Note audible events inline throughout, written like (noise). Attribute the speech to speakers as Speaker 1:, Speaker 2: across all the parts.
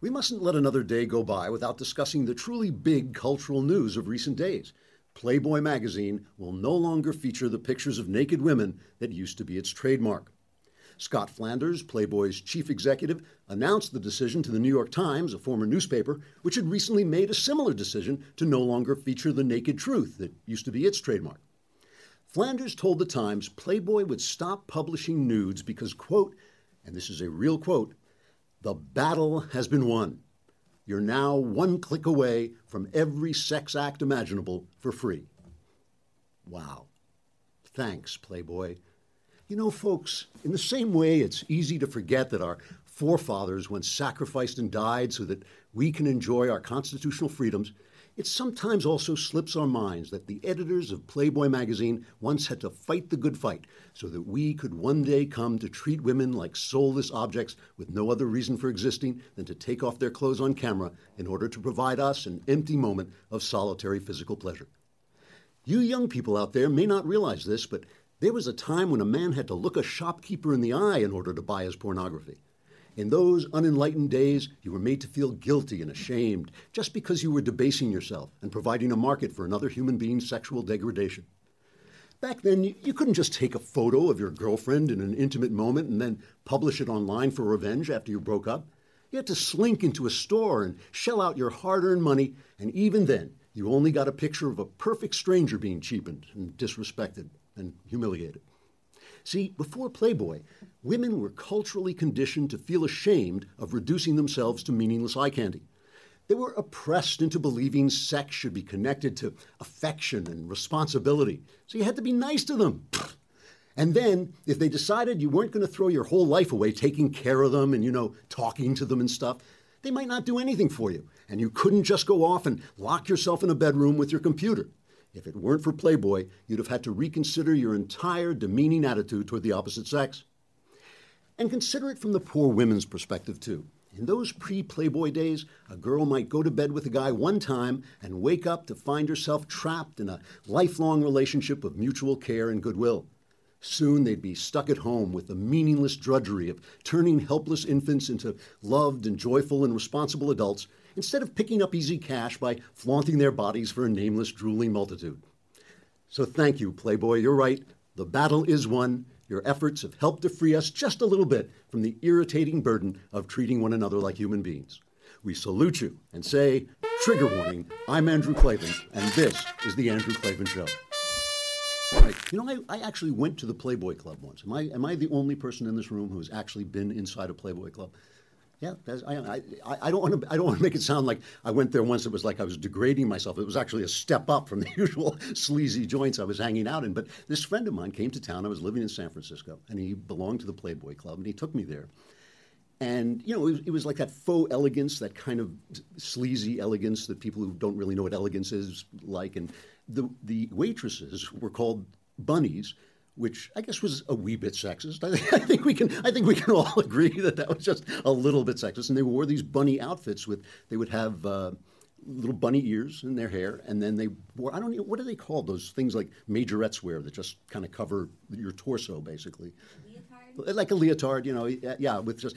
Speaker 1: We mustn't let another day go by without discussing the truly big cultural news of recent days. Playboy magazine will no longer feature the pictures of naked women that used to be its trademark. Scott Flanders, Playboy's chief executive, announced the decision to the New York Times, a former newspaper, which had recently made a similar decision to no longer feature the naked truth that used to be its trademark. Flanders told the Times Playboy would stop publishing nudes because, quote, and this is a real quote, the battle has been won. You're now one click away from every sex act imaginable for free. Wow. Thanks, Playboy. You know, folks, in the same way it's easy to forget that our forefathers once sacrificed and died so that we can enjoy our constitutional freedoms, it sometimes also slips our minds that the editors of Playboy magazine once had to fight the good fight so that we could one day come to treat women like soulless objects with no other reason for existing than to take off their clothes on camera in order to provide us an empty moment of solitary physical pleasure. You young people out there may not realize this, but there was a time when a man had to look a shopkeeper in the eye in order to buy his pornography. In those unenlightened days, you were made to feel guilty and ashamed just because you were debasing yourself and providing a market for another human being's sexual degradation. Back then, you couldn't just take a photo of your girlfriend in an intimate moment and then publish it online for revenge after you broke up. You had to slink into a store and shell out your hard earned money, and even then, you only got a picture of a perfect stranger being cheapened and disrespected and humiliated. See, before Playboy, women were culturally conditioned to feel ashamed of reducing themselves to meaningless eye candy. They were oppressed into believing sex should be connected to affection and responsibility, so you had to be nice to them. And then, if they decided you weren't going to throw your whole life away taking care of them and, you know, talking to them and stuff, they might not do anything for you. And you couldn't just go off and lock yourself in a bedroom with your computer. If it weren't for Playboy, you'd have had to reconsider your entire demeaning attitude toward the opposite sex. And consider it from the poor women's perspective, too. In those pre Playboy days, a girl might go to bed with a guy one time and wake up to find herself trapped in a lifelong relationship of mutual care and goodwill. Soon they'd be stuck at home with the meaningless drudgery of turning helpless infants into loved and joyful and responsible adults instead of picking up easy cash by flaunting their bodies for a nameless, drooling multitude. So thank you, Playboy. You're right. The battle is won. Your efforts have helped to free us just a little bit from the irritating burden of treating one another like human beings. We salute you and say, trigger warning, I'm Andrew Klavan, and this is The Andrew Klavan Show. Right. You know, I, I, actually went to the Playboy Club once. Am I, am I the only person in this room who has actually been inside a Playboy Club? Yeah, I, I, I, don't want to. I don't want to make it sound like I went there once. It was like I was degrading myself. It was actually a step up from the (laughs) usual sleazy joints I was hanging out in. But this friend of mine came to town. I was living in San Francisco, and he belonged to the Playboy Club, and he took me there. And you know, it was, it was like that faux elegance, that kind of sleazy elegance that people who don't really know what elegance is like. And the the waitresses were called bunnies which I guess was a wee bit sexist. I, think we can I think we can all (laughs) agree that that was just a little bit sexist. And they wore these bunny outfits with they would have uh, little bunny ears in their hair, and then they wore I don't know what are they called those things like majorettes wear that just kind of cover your torso basically, leotard? like a leotard, you know, yeah, with just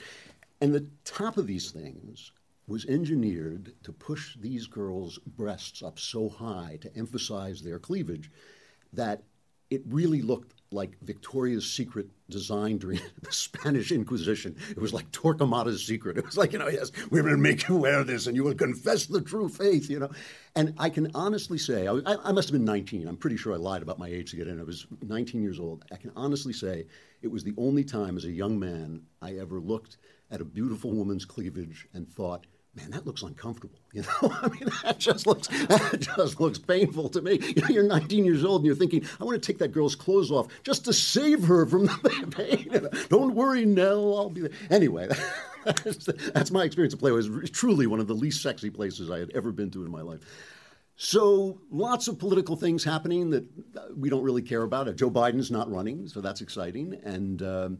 Speaker 1: and the top of these things was engineered to push these girls' breasts up so high to emphasize their cleavage that it really looked like Victoria's Secret design during (laughs) the Spanish Inquisition. It was like Torquemada's secret. It was like, you know, yes, going to make you wear this and you will confess the true faith, you know. And I can honestly say, I, I, must have been 19. I'm pretty sure I lied about my age to get in. I was 19 years old. I can honestly say it was the only time as a young man I ever looked at a beautiful woman's cleavage and thought, man, that looks uncomfortable. (laughs) You know, I mean, that just looks that just looks painful to me. You know, you're 19 years old and you're thinking, I want to take that girl's clothes off just to save her from (laughs) the pain. Don't worry, Nell, I'll be there. Anyway. (laughs) That's, my experience of Playboy. Was truly one of the least sexy places I had ever been to in my life. So lots of political things happening that we don't really care about. Joe Biden's not running, so that's exciting. And um,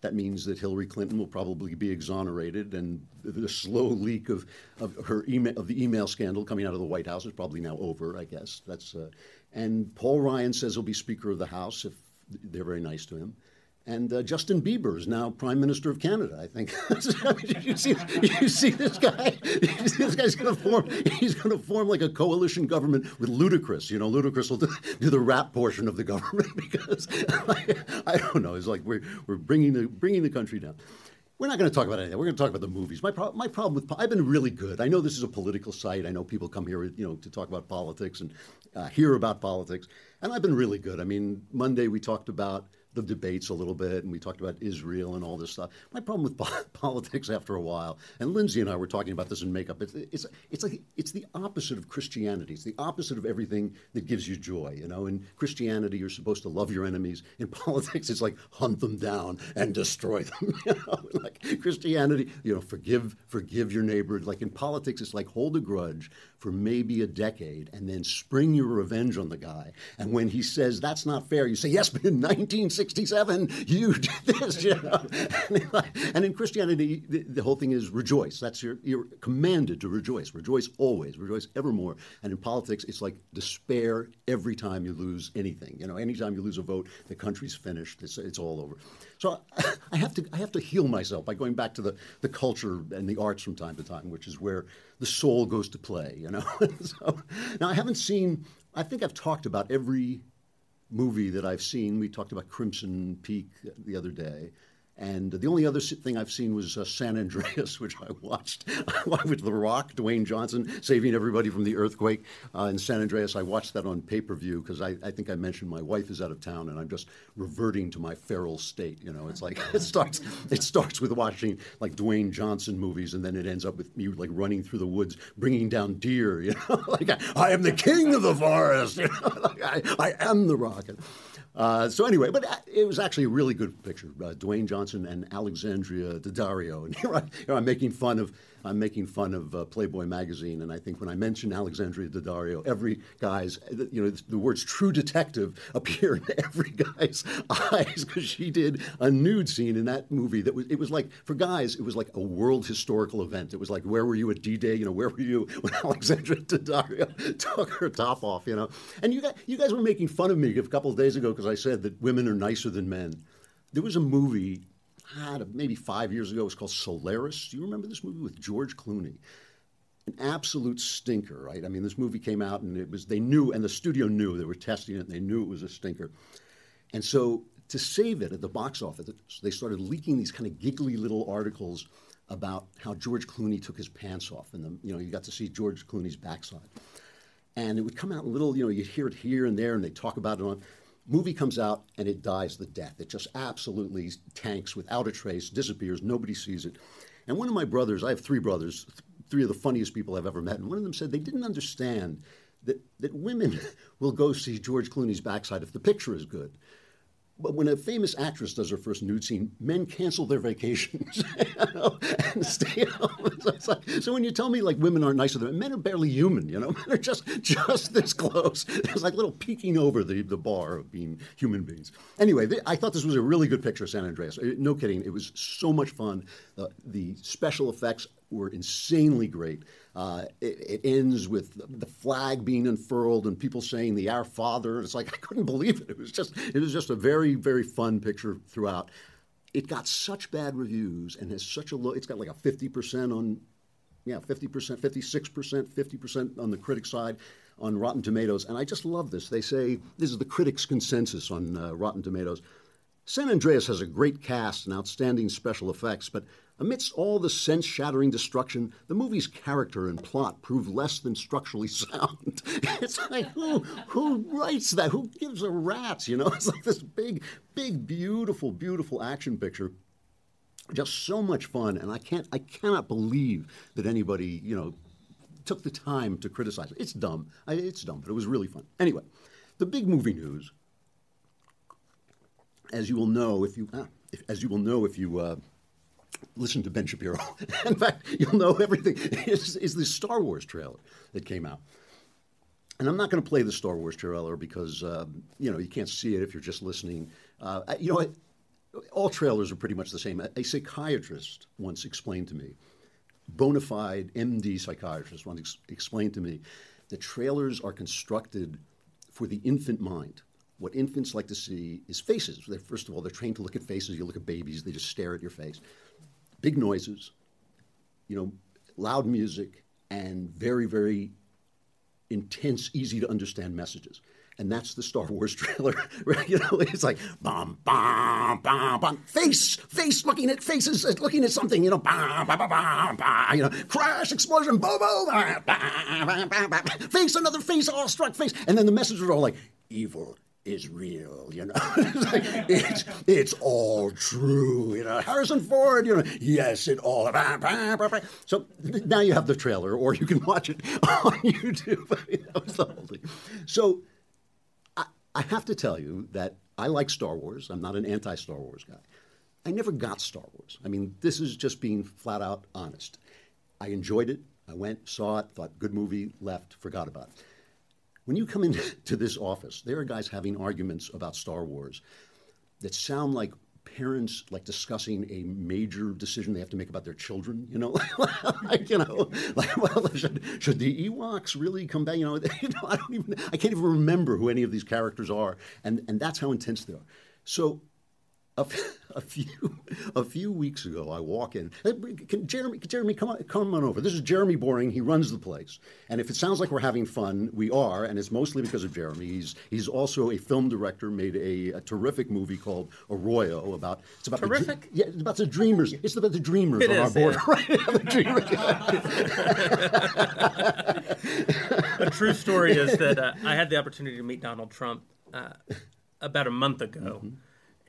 Speaker 1: that means that Hillary Clinton will probably be exonerated, and the slow leak of, of her email of the email scandal coming out of the White House is probably now over. I guess that's. Uh, and Paul Ryan says he'll be Speaker of the House if they're very nice to him. And uh, Justin Bieber is now Prime Minister of Canada, I think. (laughs) you, see, you see this guy? (laughs) this guy's going to form. He's going to form like a coalition government with Ludacris. You know, Ludacris will do, do the rap portion of the government (laughs) because I, don't know. It's like we're we're bringing the bringing the country down. We're not going to talk about anything. We're going to talk about the movies. My, pro- my problem with I've been really good. I know this is a political site. I know people come here, you know, to talk about politics and uh, hear about politics, and I've been really good. I mean, Monday we talked about the debates a little bit, and we talked about Israel and all this stuff. My problem with (laughs) po- politics after a while, and Lindsay and I were talking about this in makeup. It's it's it's like it's the opposite of Christianity. It's the opposite of everything that gives you joy. You know, in Christianity, you're supposed to love your enemies. In (laughs) politics, it's like hunt them down and destroy them. (laughs) You know, like Christianity, you know, forgive forgive your neighbor. Like in politics, it's like hold a grudge for maybe a decade and then spring your revenge on the guy. And when he says that's not fair, you say yes, but in 1967, you (laughs) did this, you know. and in Christianity, the, the, whole thing is rejoice. That's your, you're commanded to rejoice. Rejoice always, rejoice evermore. And in politics, it's like despair every time you lose anything. You know, anytime you lose a vote, the country's finished. It's, it's all over. So I have to I have to heal myself by going back to the, the culture and the arts from time to time, which is where the soul goes to play. Know. (laughs) so now I haven't seen. I think I've talked about every movie that I've seen. We talked about Crimson Peak the other day. And the only other thing I've seen was uh, San Andreas, (laughs) which I watched (laughs) with The Rock, Dwayne Johnson, saving everybody from the earthquake uh, in San Andreas. I watched that on pay per view because I, I, think I mentioned my wife is out of town and I'm just reverting to my feral state. You know, it's like (laughs) it starts it starts with watching like Dwayne Johnson movies and then it ends up with me like running through the woods, bringing down deer. You know, like I, I am the king of the forest. You know, like I, I am the Rock. Uh, so anyway, but uh, it was actually a really good picture. Uh, Dwayne Johnson and Alexandria Daddario, (laughs) and here, I, here I'm making fun of I'm making fun of uh, Playboy magazine, and I think when I mention Alexandria Daddario, every guy's, you know, the words "true detective" (laughs) appear in every guy's (laughs) eyes because she did a nude scene in that movie. That was it was like for guys, it was like a world historical event. It was like, where were you at D-Day? You know, where were you (laughs) when Alexandria Daddario took her top off? You know, and you guys, you guys were making fun of me a couple of days ago because I said that women are nicer than men. There was a movie maybe five years ago. It was called Solaris. Do you remember this movie with George Clooney? An absolute stinker, right? I mean, this movie came out and it was, they knew, and the studio knew, they were testing it and they knew it was a stinker. And so to save it at the box office, they started leaking these kind of giggly little articles about how George Clooney took his pants off. And, the, you know, you got to see George Clooney's backside. And it would come out little, you know, you'd hear it here and there and they talk about it on Movie comes out and it dies the death. It just absolutely tanks without a trace, disappears, nobody sees it. And one of my brothers, I have three brothers, three of the funniest people I've ever met, and one of them said they didn't understand that, that women (laughs) will go see George Clooney's backside if the picture is good. But when a famous actress does her first nude scene, men cancel their vacations (laughs) and stay (laughs) home. So, like, so, when you tell me like women aren't nicer than men, are barely human. You know, (laughs) men are just just this close. It's like little peeking over the, the bar of being human beings. Anyway, I thought this was a really good picture of San Andreas. Uh, no kidding, it was so much fun. The special effects were insanely great. Uh, it, it, ends with the flag being unfurled and people saying the Our Father. It's like I couldn't believe it. It was just it was just a very very fun picture throughout. It got such bad reviews and has such a low. It's got like a fifty percent on, yeah, fifty percent, fifty six percent, fifty percent on the critic side on Rotten Tomatoes. And I just love this. They say this is the critics' consensus on uh, Rotten Tomatoes. San Andreas has a great cast and outstanding special effects, but Amidst all the sense shattering destruction, the movie's character and plot prove less than structurally (laughs) sound. it's like, who, who writes that? Who gives a rat's? You know, (laughs) it's like this big, big, beautiful, beautiful action picture. Just so much fun, and I can't, I cannot believe that anybody, you know, took the time to criticize it. It's dumb. I, it's dumb, but it was really fun. Anyway, the big movie news, as you will know if you, ah, if, as you will know if you uh, listen to Ben Shapiro. (laughs) In fact, you'll know everything. Is, the Star Wars trailer that came out. And I'm not going to play the Star Wars trailer because uh, you know you can't see it if you're just listening. Uh, you know, all trailers are pretty much the same. A, a psychiatrist once explained to me, bona fide MD psychiatrist once ex- explained to me, that trailers are constructed for the infant mind what infants like to see is faces. They're, first of all, they're trained to look at faces. You look at babies, they just stare at your face. Big noises, you know, loud music, and very, very intense, easy to understand messages. And that's the Star Wars trailer. you know, it's like bam, bam, bam, bam, face, face, looking at faces, uh, looking at something. You know, bam, bam, bam, bam, you know, crash, explosion, boom, boom, face, another face, awestruck face, and then the messages are all like evil, is real, you know. (laughs) it's, like, it's, it's all true, you know. Harrison Ford, you know, yes, it all. (laughs) So now you have the trailer, or you can watch it (laughs) on YouTube. that was the whole thing. So I, I have to tell you that I like Star Wars. I'm not an anti Star Wars guy. I never got Star Wars. I mean, this is just being flat out honest. I enjoyed it. I went, saw it, thought good movie, left, forgot about it. When you come into this office, there are guys having arguments about Star Wars that sound like parents like discussing a major decision they have to make about their children. You know, (laughs) like you know, like well, should, should the Ewoks really come back? You know, (laughs) you know, I don't even, I can't even remember who any of these characters are, and and that's how intense they are. So a, (laughs) a, few a few weeks ago, I walk in. Can Jeremy, Jeremy, come on, come on over. This is Jeremy Boreing. He runs the place, and if it sounds like we're having fun, we are, and it's mostly because of Jeremy. He's he's also a film director. Made a, a terrific movie called Arroyo about it's about
Speaker 2: terrific.
Speaker 1: The, yeah, it's about the dreamers. It's about the dreamers it on is, our border. Yeah. (laughs)
Speaker 2: a true story is that uh, I had the opportunity to meet Donald Trump uh, about a month ago. Mm-hmm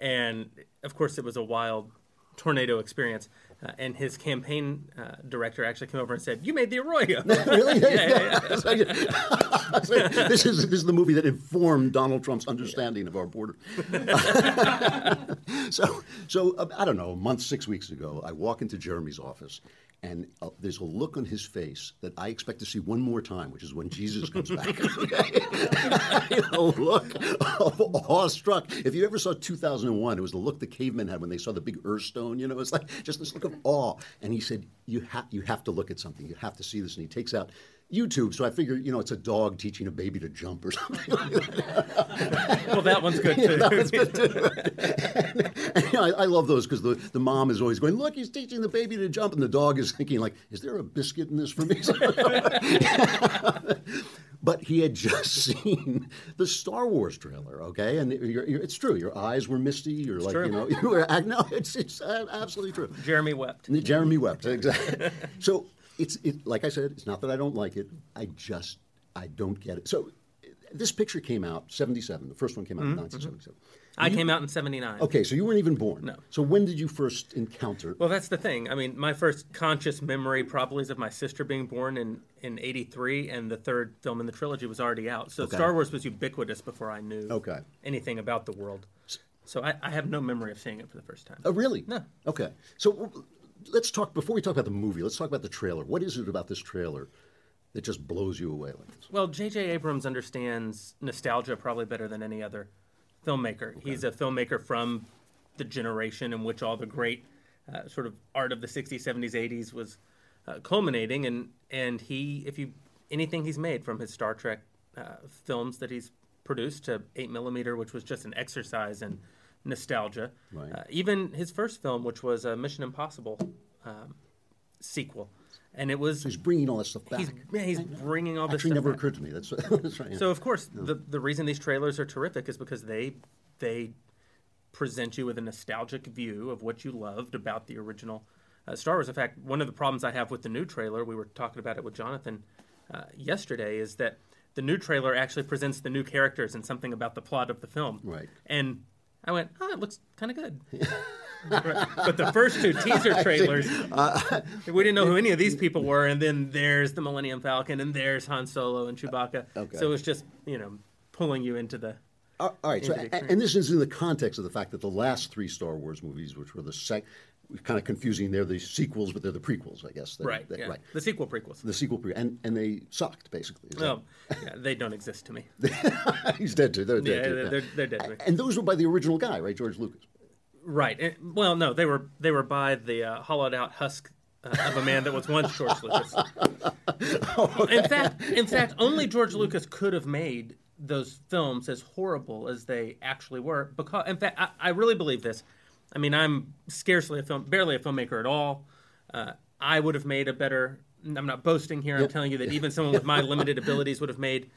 Speaker 2: and of course it was a wild tornado experience. Uh, and his campaign uh, director actually came over and said, "You made the Arroyo." (laughs)
Speaker 1: really? (laughs) yeah, yeah, yeah. (laughs) this is this is the movie that informed Donald Trump's understanding of our border. so, so uh, I don't know. A month, six weeks ago, I walk into Jeremy's office, and uh, there's a look on his face that I expect to see one more time, which is when Jesus comes back. (laughs) (laughs) a look of awestruck. If you ever saw 2001, it was the look the cavemen had when they saw the big Earth stone. You know, it's like just this look of awe. And he said, "You have you have to look at something. You have to see this." And he takes out YouTube. So I figure, you know, it's a dog teaching a baby to jump or something. Like (laughs)
Speaker 2: that. well, that one's good too. Yeah, that one's good
Speaker 1: too. and, (laughs) and, you know, I, I, love those because the, the mom is always going, "Look, he's teaching the baby to jump," and the dog is thinking, like, "Is there a biscuit in this for me?" (laughs) but he had just seen the Star Wars trailer, okay, and you're, you're, it's true. Your eyes were misty. You're
Speaker 2: it's
Speaker 1: like,
Speaker 2: true.
Speaker 1: you know, you were no, it's it's uh, absolutely true.
Speaker 2: Jeremy wept.
Speaker 1: Jeremy wept exactly. so it's it, like I said, it's not that I don't like it. I just I don't get it. So this picture came out 77. The first one came out mm-hmm. in 1977. Mm-hmm.
Speaker 2: I you, came out in 79.
Speaker 1: Okay, so you weren't even born.
Speaker 2: No.
Speaker 1: So when did you first encounter?
Speaker 2: Well, that's the thing. I mean, my first conscious memory probably is of my sister being born in, in 83, and the third film in the trilogy was already out. So okay. Star Wars was ubiquitous before I knew
Speaker 1: okay.
Speaker 2: anything about the world. So I, I, have no memory of seeing it for the first time.
Speaker 1: Oh, really?
Speaker 2: No.
Speaker 1: Okay. So let's talk before we talk about the movie. Let's talk about the trailer. What is it about this trailer that just blows you away like this?
Speaker 2: Well, J.J. Abrams understands nostalgia probably better than any other filmmaker. Okay. He's a filmmaker from the generation in which all the great uh, sort of art of the 60s, 70s, 80s was uh, culminating, and and he, if you anything he's made from his Star Trek uh, films that he's produced to Eight Millimeter, which was just an exercise in nostalgia.
Speaker 1: Right. Uh,
Speaker 2: even his first film, which was a Mission Impossible um, sequel, and it was
Speaker 1: so he's bringing all that stuff back.
Speaker 2: He's, yeah, he's bringing all
Speaker 1: this.
Speaker 2: Actually,
Speaker 1: never
Speaker 2: back.
Speaker 1: occurred to me. That's, (laughs) that's right.
Speaker 2: Yeah. So of course, the the reason these trailers are terrific is because they they present you with a nostalgic view of what you loved about the original uh, Star Wars. In fact, one of the problems I have with the new trailer, we were talking about it with Jonathan uh, yesterday, is that the new trailer actually presents the new characters and something about the plot of the film.
Speaker 1: Right.
Speaker 2: And I went, oh, it looks kind of good. (laughs) but the first two teaser (laughs) trailers, uh, we didn't know who any of these (laughs) people were, and then there's the Millennium Falcon, and there's Han Solo and Chewbacca.
Speaker 1: Okay.
Speaker 2: So it was just you know pulling you into the.
Speaker 1: All right, so, and this is in the context of the fact that the last three Star Wars movies, which were the sec, kind of confusing. They're the sequels, but they're the prequels, I guess.
Speaker 2: They, right. They, yeah. Right. The sequel prequels.
Speaker 1: The sequel pre, and and they sucked basically.
Speaker 2: Well, yeah, they don't exist to me. (laughs)
Speaker 1: He's dead too. They're dead
Speaker 2: yeah,
Speaker 1: too.
Speaker 2: They're, they're, they're dead.
Speaker 1: And those were by the original guy, right, George Lucas.
Speaker 2: Right. well, no, they were they were by the uh, hollowed out husk uh, of a man that was once George Lucas. (laughs) oh, okay. In fact, in fact, only George Lucas could have made those films as horrible as they actually were. Because, in fact, I, I really believe this. I mean, I'm scarcely a film, barely a filmmaker at all. Uh, I would have made a better. I'm not boasting here. I'm telling you that even someone with my (laughs) limited abilities would have made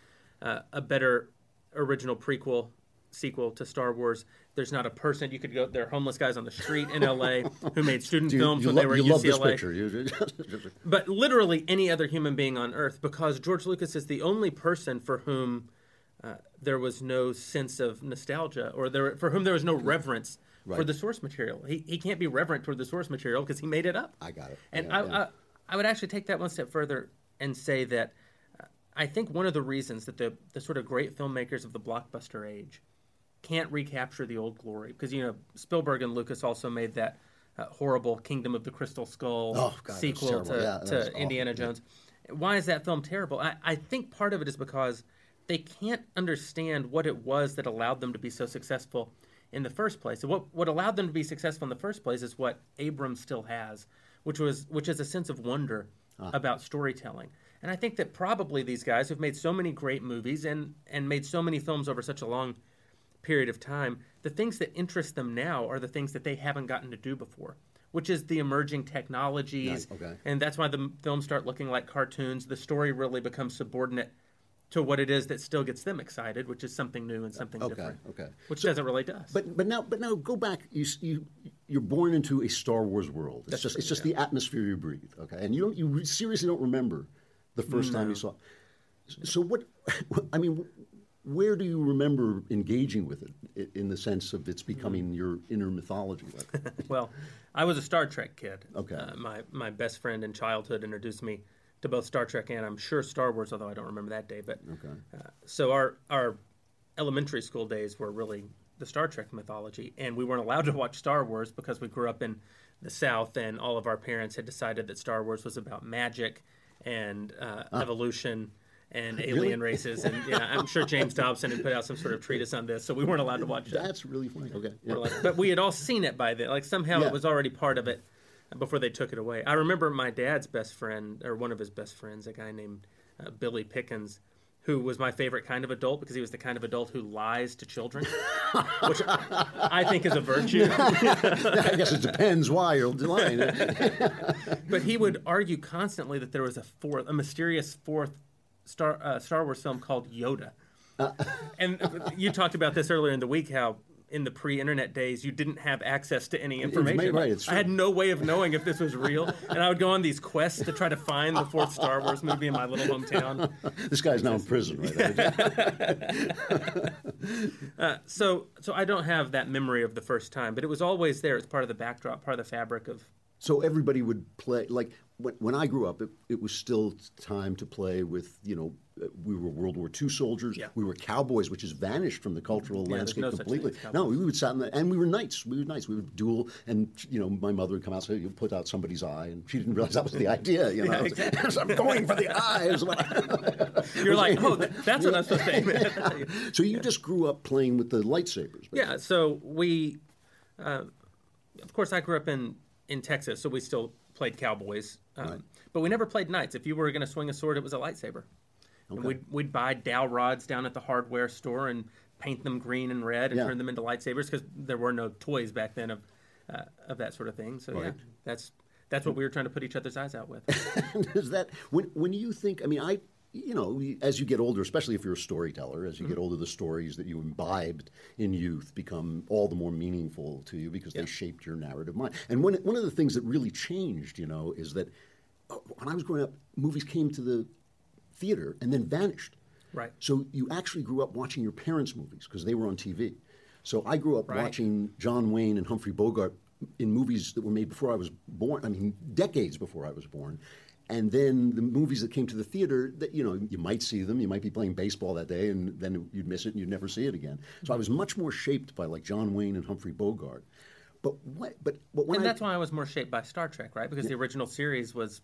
Speaker 2: uh, a better original prequel sequel to Star Wars. There's not a person you could go. There are homeless guys on the street in L.A. who made (laughs) student
Speaker 1: You,
Speaker 2: films
Speaker 1: you
Speaker 2: when
Speaker 1: lo-
Speaker 2: they were
Speaker 1: you
Speaker 2: at
Speaker 1: love this
Speaker 2: UCLA.
Speaker 1: picture.
Speaker 2: But literally any other human being on Earth, because George Lucas is the only person for whom uh, there was no sense of nostalgia, or there for whom there was no reverence for the source material. He he can't be reverent toward the source material because he made it up.
Speaker 1: I got it.
Speaker 2: And
Speaker 1: Yeah,
Speaker 2: I,
Speaker 1: yeah.
Speaker 2: I I would actually take that one step further and say that uh, I think one of the reasons that the the sort of great filmmakers of the blockbuster age can't recapture the old glory because you know Spielberg and Lucas also made that uh, horrible Kingdom of the Crystal Skull
Speaker 1: Oh, God,
Speaker 2: sequel to,
Speaker 1: Yeah,
Speaker 2: to. Indiana. Jones. Why is that film terrible? I, I think part of it is because they can't understand what it was that allowed them to be so successful in the first place. And what what allowed them to be successful in the first place is what Abrams still has, which was which is a sense of wonder
Speaker 1: Ah.
Speaker 2: about storytelling. And I think that probably these guys who've made so many great movies and and made so many films over such a long period of time, the things that interest them now are the things that they haven't gotten to do before, which is the emerging technologies.
Speaker 1: Right, okay.
Speaker 2: And that's why the films start looking like cartoons. The story really becomes subordinate to what it is that still gets them excited, which is something new and something
Speaker 1: Okay,
Speaker 2: different.
Speaker 1: okay.
Speaker 2: Which doesn't relate to us.
Speaker 1: But but now but now go back. You you you're born into a Star Wars world. It's
Speaker 2: That's
Speaker 1: just
Speaker 2: true,
Speaker 1: it's just the atmosphere you breathe. Okay, and you don't you seriously don't remember the first time you saw. it. So what? (laughs) I mean, where do you remember engaging with it in the sense of it's becoming your inner mythology? (laughs)
Speaker 2: Well, I was a Star Trek kid.
Speaker 1: Okay.
Speaker 2: Uh, my my best friend in childhood introduced me to both Star Trek and I'm sure Star Wars, although I don't remember that day. But
Speaker 1: Okay.
Speaker 2: uh, so our our elementary school days were really the Star Trek mythology, and we weren't allowed to watch Star Wars because we grew up in the South, and all of our parents had decided that Star Wars was about magic and uh, evolution. And alien races, and yeah, I'm sure James Dobson had put out some sort of treatise on this, so we weren't allowed to watch it.
Speaker 1: that's really funny. Okay, yeah.
Speaker 2: But we had all seen it by then. Like somehow
Speaker 1: Yeah.
Speaker 2: it was already part of it before they took it away. I remember my dad's best friend, or one of his best friends, a guy named uh, Billy Pickens, who was my favorite kind of adult because he was the kind of adult who lies to children, (laughs) which I think is a virtue. (laughs)
Speaker 1: I guess it depends why you're lying. (laughs)
Speaker 2: but he would argue constantly that there was a fourth, a mysterious fourth Star uh, Star Wars film called Yoda. and you talked about this earlier in the week how in the pre-internet days you didn't have access to any information.
Speaker 1: right, it's
Speaker 2: I had no way of knowing if this was real, and I would go on these quests to try to find the fourth Star Wars movie in my little hometown. (laughs)
Speaker 1: this guy's now in prison, right? (laughs)
Speaker 2: Uh, so, so I don't have that memory of the first time, but it was always there. It's part of the backdrop, part of the fabric of.
Speaker 1: So everybody would play like when, when I grew up, it, it was still time to play with you know uh, we were World War II soldiers,
Speaker 2: Yeah.
Speaker 1: we were cowboys, which has vanished from the cultural
Speaker 2: there's
Speaker 1: landscape
Speaker 2: no
Speaker 1: completely. No, we would sat in the, and we were knights. We were knights. We would duel, and you know my mother would come out and say, "You put out somebody's eye," and she didn't realize that was the idea. You know, (laughs) so I'm going for the eye. is what I- (laughs)
Speaker 2: You're like, oh, that's what I'm supposed to at.
Speaker 1: so you just grew up playing with the lightsabers.
Speaker 2: Yeah, so we, uh, of course, I grew up in in Texas, so we still played cowboys, um,
Speaker 1: Right.
Speaker 2: but we never played knights. If you were going to swing a sword, it was a lightsaber. And we'd we'd buy dowel rods down at the hardware store and paint them green and red and
Speaker 1: Yeah.
Speaker 2: turn them into lightsabers because there were no toys back then of uh, of that sort of thing. So yeah, that's that's what we were trying to put each other's eyes out with. (laughs)
Speaker 1: is that when when you think? I mean, I you know, as you get older, especially if you're a storyteller, as you get older, the stories that you imbibed in youth become all the more meaningful to you because they shaped your narrative mind. And one one of the things that really changed, you know, is that uh, when I was growing up, movies came to the theater and then vanished.
Speaker 2: Right.
Speaker 1: So you actually grew up watching your parents' movies because they were on TV. So I grew up
Speaker 2: Right.
Speaker 1: watching John Wayne and Humphrey Bogart in movies that were made before I was born. I mean, decades before I was born. And then the movies that came to the theater, that you know, you might see them, you might be playing baseball that day, and then you'd miss it and you'd never see it again. So I was much more shaped by like John Wayne and Humphrey Bogart. But what? But but when
Speaker 2: and
Speaker 1: I,
Speaker 2: that's why I was more shaped by Star Trek, right? Because the original series was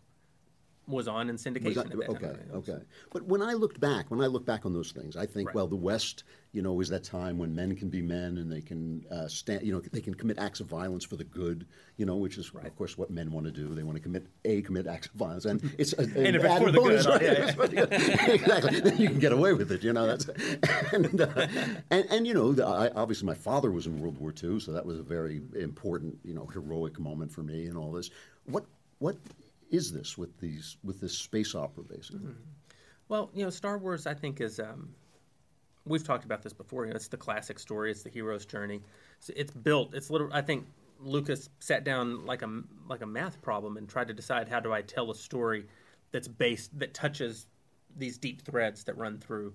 Speaker 2: was on in syndication.
Speaker 1: Was
Speaker 2: at that
Speaker 1: okay,
Speaker 2: time.
Speaker 1: okay. But when I looked back, when I look back on those things, I think,
Speaker 2: Right.
Speaker 1: well, the West, you know, is that time when men can be men and they can uh, stand, you know, they can commit acts of violence for the good, you know, which is, right. of course, what men want to do. They want to commit a commit acts of violence, and (laughs) it's a,
Speaker 2: And if it's
Speaker 1: added
Speaker 2: for the
Speaker 1: bonus,
Speaker 2: good,
Speaker 1: right?
Speaker 2: yeah,
Speaker 1: It's for the good. (laughs) exactly. Then you can get away with it, you know. That's (laughs) and uh, and, and you know, the, I, obviously, my father was in World War II, so that was a very important, you know, heroic moment for me and all this. What what is this with these with this space opera, basically?
Speaker 2: Well, you know, Star Wars, I think, is. Um, we've talked about this before. You know, it's the classic story. It's the hero's journey. So it's built. It's little. I think Lucas sat down like a like a math problem and tried to decide how do I tell a story that's based that touches these deep threads that run through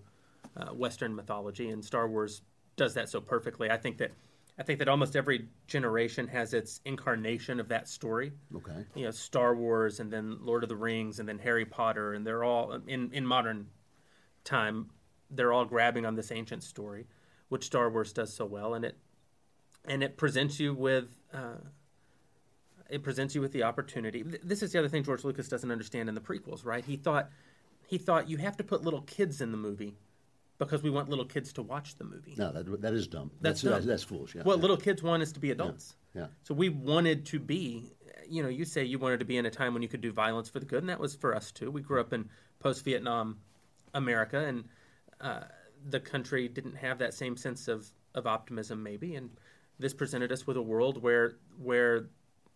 Speaker 2: uh, Western mythology, and Star Wars does that so perfectly. I think that. I think that almost every generation has its incarnation of that story.
Speaker 1: Okay.
Speaker 2: you know Star Wars and then Lord of the Rings and then Harry Potter and they're all in in modern time they're all grabbing on this ancient story which Star Wars does so well and it and it presents you with uh, it presents you with the opportunity. This is the other thing George Lucas doesn't understand in the prequels right? He thought he thought you have to put little kids in the movie because we want little kids to watch the movie
Speaker 1: No, that, that is dumb.
Speaker 2: That's
Speaker 1: That's
Speaker 2: dumb.
Speaker 1: that's foolish. Yeah.
Speaker 2: what
Speaker 1: yeah.
Speaker 2: little kids want is to be adults
Speaker 1: Yeah.
Speaker 2: so we wanted to be, you know, you say you wanted to be in a time when you could do violence for the good, and that was for us too. We grew up in post-Vietnam America, and uh, the country didn't have that same sense of, of optimism, maybe. And this presented us with a world where where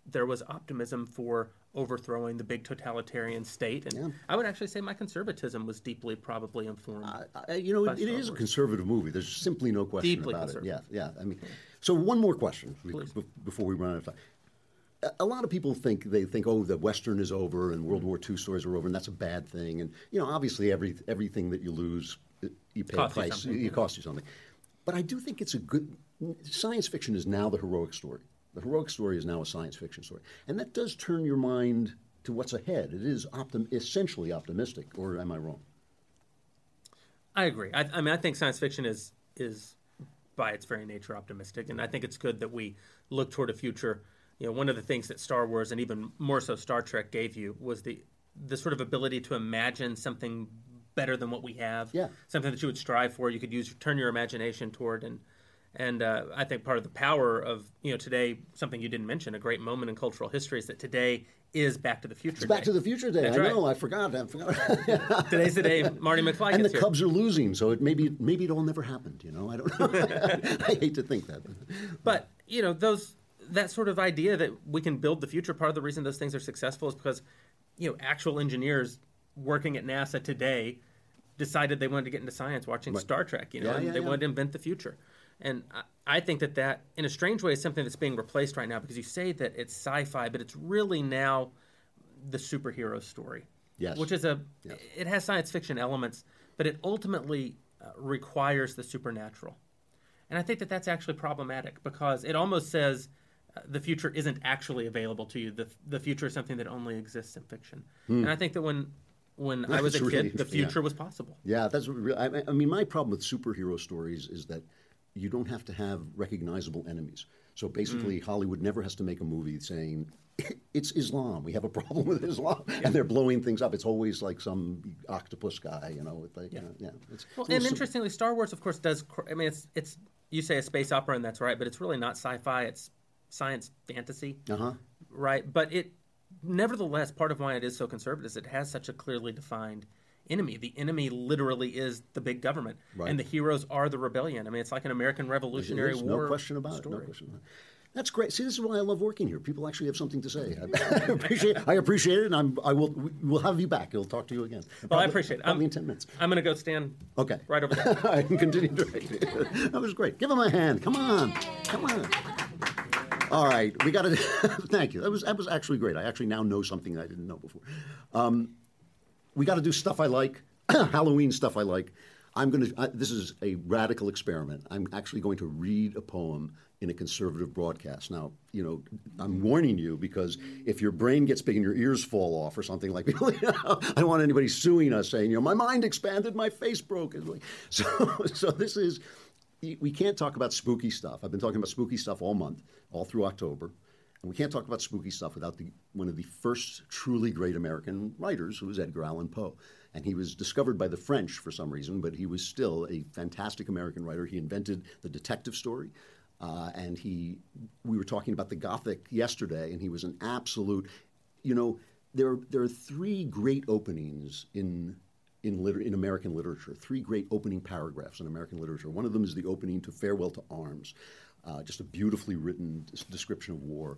Speaker 2: there was optimism for overthrowing the big totalitarian state. And
Speaker 1: Yeah.
Speaker 2: I would actually say my conservatism was deeply probably informed.
Speaker 1: I, I, you know, it, it is a conservative movie. There's simply no question
Speaker 2: Deeply
Speaker 1: about it. Yeah, yeah. I mean, so one more question
Speaker 2: Please.
Speaker 1: before we run out of time. A- lot of people think they think, oh, the Western is over and World War II stories are over, and that's a bad thing. And you know, obviously, every everything that you lose, you pay a
Speaker 2: you
Speaker 1: price.
Speaker 2: something,
Speaker 1: it costs you something. But I do think it's a good science fiction is now the heroic story. The heroic story is now a science fiction story, and that does turn your mind to what's ahead. It is optim- essentially optimistic, or am I wrong?
Speaker 2: I agree. I, I mean, I think science fiction is is by its very nature optimistic, and I think it's good that we look toward a future. You know, one of the things that Star Wars and even more so Star Trek gave you was the the sort of ability to imagine something better than what we have.
Speaker 1: Yeah.
Speaker 2: Something that you would strive for. You could use turn your imagination toward and. And uh, I think part of the power of you know today, something you didn't mention, a great moment in cultural history is that today is Back to the Future.
Speaker 1: It's Back
Speaker 2: Day.
Speaker 1: to the Future Day.
Speaker 2: That's
Speaker 1: I
Speaker 2: right.
Speaker 1: know. I forgot. I forgot. (laughs)
Speaker 2: Today's the day Marty McFly
Speaker 1: and the
Speaker 2: here.
Speaker 1: Cubs are losing, so it maybe maybe it all never happened. You know, I don't know. (laughs) I hate to think that. (laughs)
Speaker 2: But you know, those that sort of idea that we can build the future. Part of the reason those things are successful is because you know actual engineers working at NASA today decided they wanted to get into science watching Star Trek. You know,
Speaker 1: Yeah,
Speaker 2: and
Speaker 1: yeah,
Speaker 2: they
Speaker 1: yeah.
Speaker 2: wanted to invent the future. And I, I think that that, in a strange way, is something that's being replaced right now because you say that it's sci-fi, but it's really now the superhero story.
Speaker 1: Yes.
Speaker 2: Which is a, it has science fiction elements, but it ultimately uh, requires the supernatural. And I think that that's actually problematic because it almost says uh, the future isn't actually available to you. The, the future is something that only exists in fiction. And I think that when when I was a
Speaker 1: Hmm. That's
Speaker 2: kid, the
Speaker 1: interesting, (laughs) yeah.
Speaker 2: future was possible.
Speaker 1: Yeah, that's what I mean, my problem with superhero stories is that you don't have to have recognizable enemies. So
Speaker 2: Mm.
Speaker 1: basically, Hollywood never has to make a movie saying (laughs) it's Islam. We have a problem with Islam, and they're blowing things up. It's always like some octopus guy, you know. With like, yeah, yeah. It's,
Speaker 2: Well,
Speaker 1: it's
Speaker 2: and
Speaker 1: little
Speaker 2: interestingly, Star Wars, of course, does. cr- I mean, it's it's you say a space opera, and that's right, but it's really not sci-fi. It's science fantasy,
Speaker 1: Uh-huh.
Speaker 2: right? But it, nevertheless, part of why it is so conservative is it has such a clearly defined enemy. The enemy literally is the big government,
Speaker 1: Right.
Speaker 2: and the heroes are the rebellion. I mean, it's like an American Revolutionary
Speaker 1: is,
Speaker 2: War.
Speaker 1: no question about
Speaker 2: story.
Speaker 1: it. No question about it. That's great. See, this is why I love working here. People actually have something to say. (laughs) I appreciate. I appreciate it, and I'm, I will. We'll have you back. We'll talk to you again.
Speaker 2: Well, I appreciate it.
Speaker 1: Probably
Speaker 2: I'm-
Speaker 1: in ten minutes.
Speaker 2: I'm going to go stand
Speaker 1: Okay.
Speaker 2: right over (laughs) there.
Speaker 1: I can continue directly. that was great. Give him a hand. Come on. Come on. All right, we got to. (laughs) thank you. That was that was actually great. I actually now know something I didn't know before. Um, we got to do stuff I like, (clears throat) Halloween stuff I like. I'm going to. This is a radical experiment. I'm actually going to read a poem in a conservative broadcast. Now, you know, I'm warning you because if your brain gets big and your ears fall off or something like, (laughs) know, I don't want anybody suing us saying, you know, my mind expanded, my face broke. (laughs) So, so this is. We can't talk about spooky stuff. I've been talking about spooky stuff all month, all through October. And we can't talk about spooky stuff without the, one of the first truly great American writers, who was Edgar Allan Poe. And he was discovered by the French for some reason, but he was still a fantastic American writer. He invented the detective story. Uh, and he, we were talking about the Gothic yesterday, and he was an absolute, you know, there, there are three great openings in in, liter- in American literature, three great opening paragraphs in American literature. One of them is the opening to Farewell to Arms, uh, just a beautifully written description of war.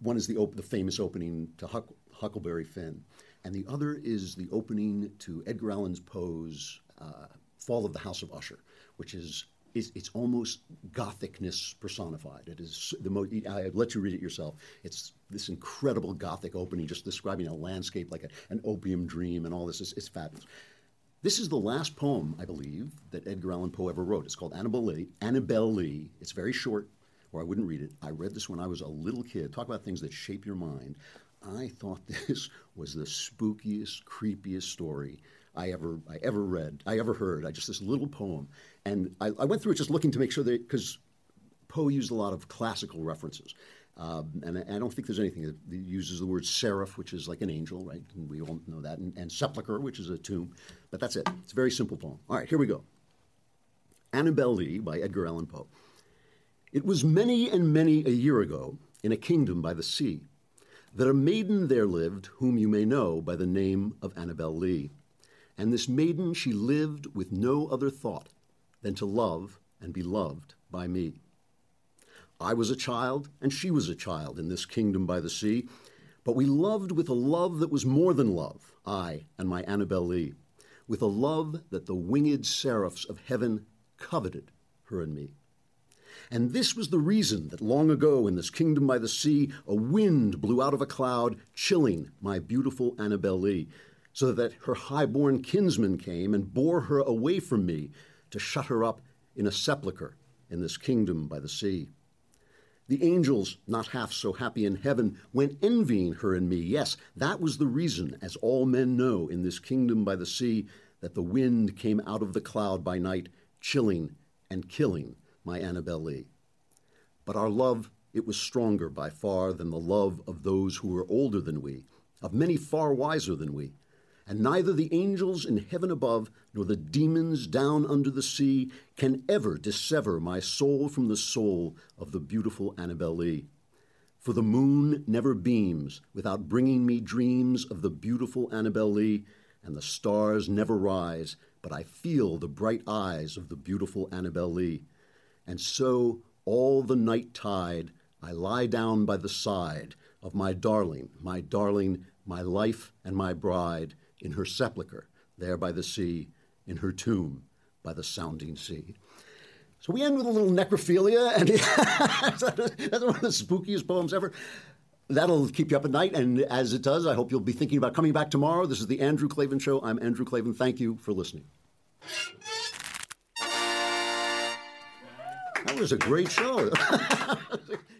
Speaker 1: One is the, op- the famous opening to Huck- Huckleberry Finn, and the other is the opening to Edgar Allan Poe's uh, Fall of the House of Usher, which is it's, it's almost gothicness personified. It is the most. I let you read it yourself. It's this incredible gothic opening, just describing a landscape like a, an opium dream and all this. It's, it's fabulous. This is the last poem, I believe, that Edgar Allan Poe ever wrote. It's called Annabel Lee. Annabel Lee. It's very short, or I wouldn't read it. I read this when I was a little kid. Talk about things that shape your mind. I thought (laughs) this was the spookiest, creepiest story I ever I ever read, I ever heard. I just this little poem, and I, I went through it just looking to make sure that because Poe used a lot of classical references. Um, and I, I, don't think there's anything that, uses the word seraph, which is like an angel, right? And we all know that, and, and sepulcher, which is a tomb. But that's it. It's a very simple poem. All right, here we go. Annabel Lee by Edgar Allan Poe. It was many and many a year ago, in a kingdom by the sea, that a maiden there lived whom you may know by the name of Annabel Lee. And this maiden she lived with no other thought than to love and be loved by me. I was a child, and she was a child in this kingdom by the sea, but we loved with a love that was more than love, I and my Annabel Lee, with a love that the winged seraphs of heaven coveted her and me. And this was the reason that long ago in this kingdom by the sea, a wind blew out of a cloud, chilling my beautiful Annabel Lee, so that her high-born kinsman came and bore her away from me to shut her up in a sepulchre in this kingdom by the sea. The angels, not half so happy in heaven, went envying her and me. Yes, that was the reason, as all men know in this kingdom by the sea, that the wind came out of the cloud by night, chilling and killing my Annabel Lee. But our love, it was stronger by far than the love of those who were older than we, of many far wiser than we and neither the angels in heaven above nor the demons down under the sea can ever dissever my soul from the soul of the beautiful Annabel Lee. For the moon never beams without bringing me dreams of the beautiful Annabel Lee, and the stars never rise, but I feel the bright eyes of the beautiful Annabel Lee. And so, all the night tide, I lie down by the side of my darling, my darling, my life and my bride, in her sepulchre, there by the sea, in her tomb by the sounding sea. So we end with a little necrophilia, and (laughs) that's one of the spookiest poems ever. That'll keep you up at night, and as it does, I hope you'll be thinking about coming back tomorrow. This is the Andrew Klavan Show. I'm Andrew Klavan. Thank you for listening. That was a great show. (laughs)